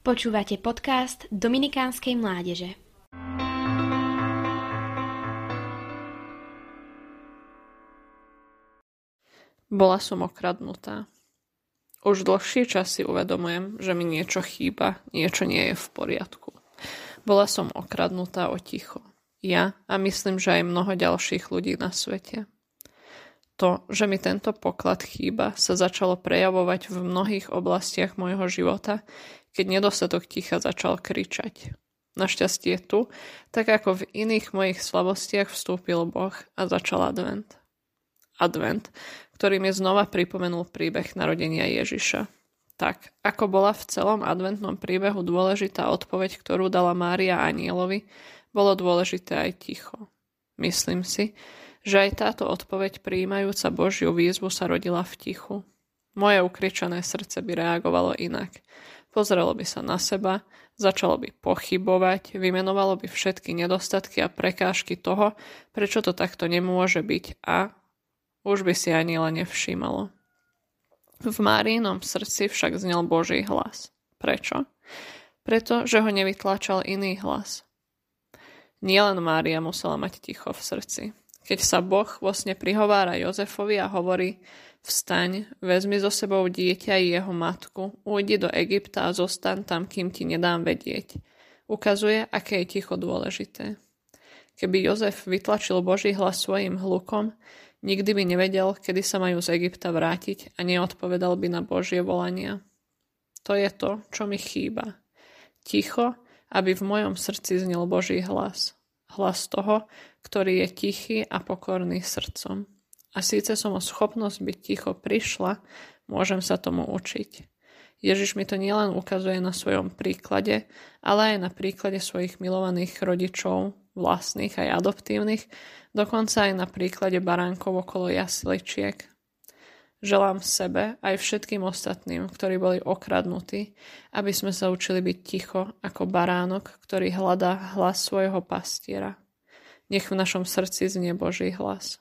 Počúvate podcast Dominikánskej mládeže. Bola som okradnutá. Už dlhší čas si uvedomujem, že mi niečo chýba, niečo nie je v poriadku. Bola som okradnutá o ticho. Ja a myslím, že aj mnoho ďalších ľudí na svete. To, že mi tento poklad chýba, sa začalo prejavovať v mnohých oblastiach môjho života, keď nedostatok ticha začal kričať. Našťastie tu, tak ako v iných mojich slabostiach vstúpil Boh a začal advent. Advent, ktorý mi znova pripomenul príbeh narodenia Ježiša. Tak, ako bola v celom adventnom príbehu dôležitá odpoveď, ktorú dala Mária anielovi, bolo dôležité aj ticho. Myslím si, že aj táto odpoveď prijímajúca Božiu výzvu sa rodila v tichu. Moje ukričané srdce by reagovalo inak. Pozrelo by sa na seba, začalo by pochybovať, vymenovalo by všetky nedostatky a prekážky toho, prečo to takto nemôže byť a už by si ani len nevšímalo. V Márinom srdci však znel Boží hlas. Prečo? Preto, že ho nevytlačal iný hlas. Nielen Mária musela mať ticho v srdci. Keď sa Boh vlastne prihovára Jozefovi a hovorí Vstaň, vezmi so sebou dieťa i jeho matku, ujdi do Egypta a zostan tam, kým ti nedám vedieť. Ukazuje, aké je ticho dôležité. Keby Jozef vytlačil Boží hlas svojim hlukom, Nikdy by nevedel, kedy sa majú z Egypta vrátiť a neodpovedal by na Božie volania. To je to, čo mi chýba. Ticho, aby v mojom srdci znel Boží hlas. Hlas toho, ktorý je tichý a pokorný srdcom. A síce som o schopnosť byť ticho prišla, môžem sa tomu učiť. Ježiš mi to nielen ukazuje na svojom príklade, ale aj na príklade svojich milovaných rodičov, vlastných aj adoptívnych, dokonca aj na príklade baránkov okolo jasličiek. Želám sebe aj všetkým ostatným, ktorí boli okradnutí, aby sme sa učili byť ticho ako baránok, ktorý hľadá hlas svojho pastiera. Nech v našom srdci znie Boží hlas.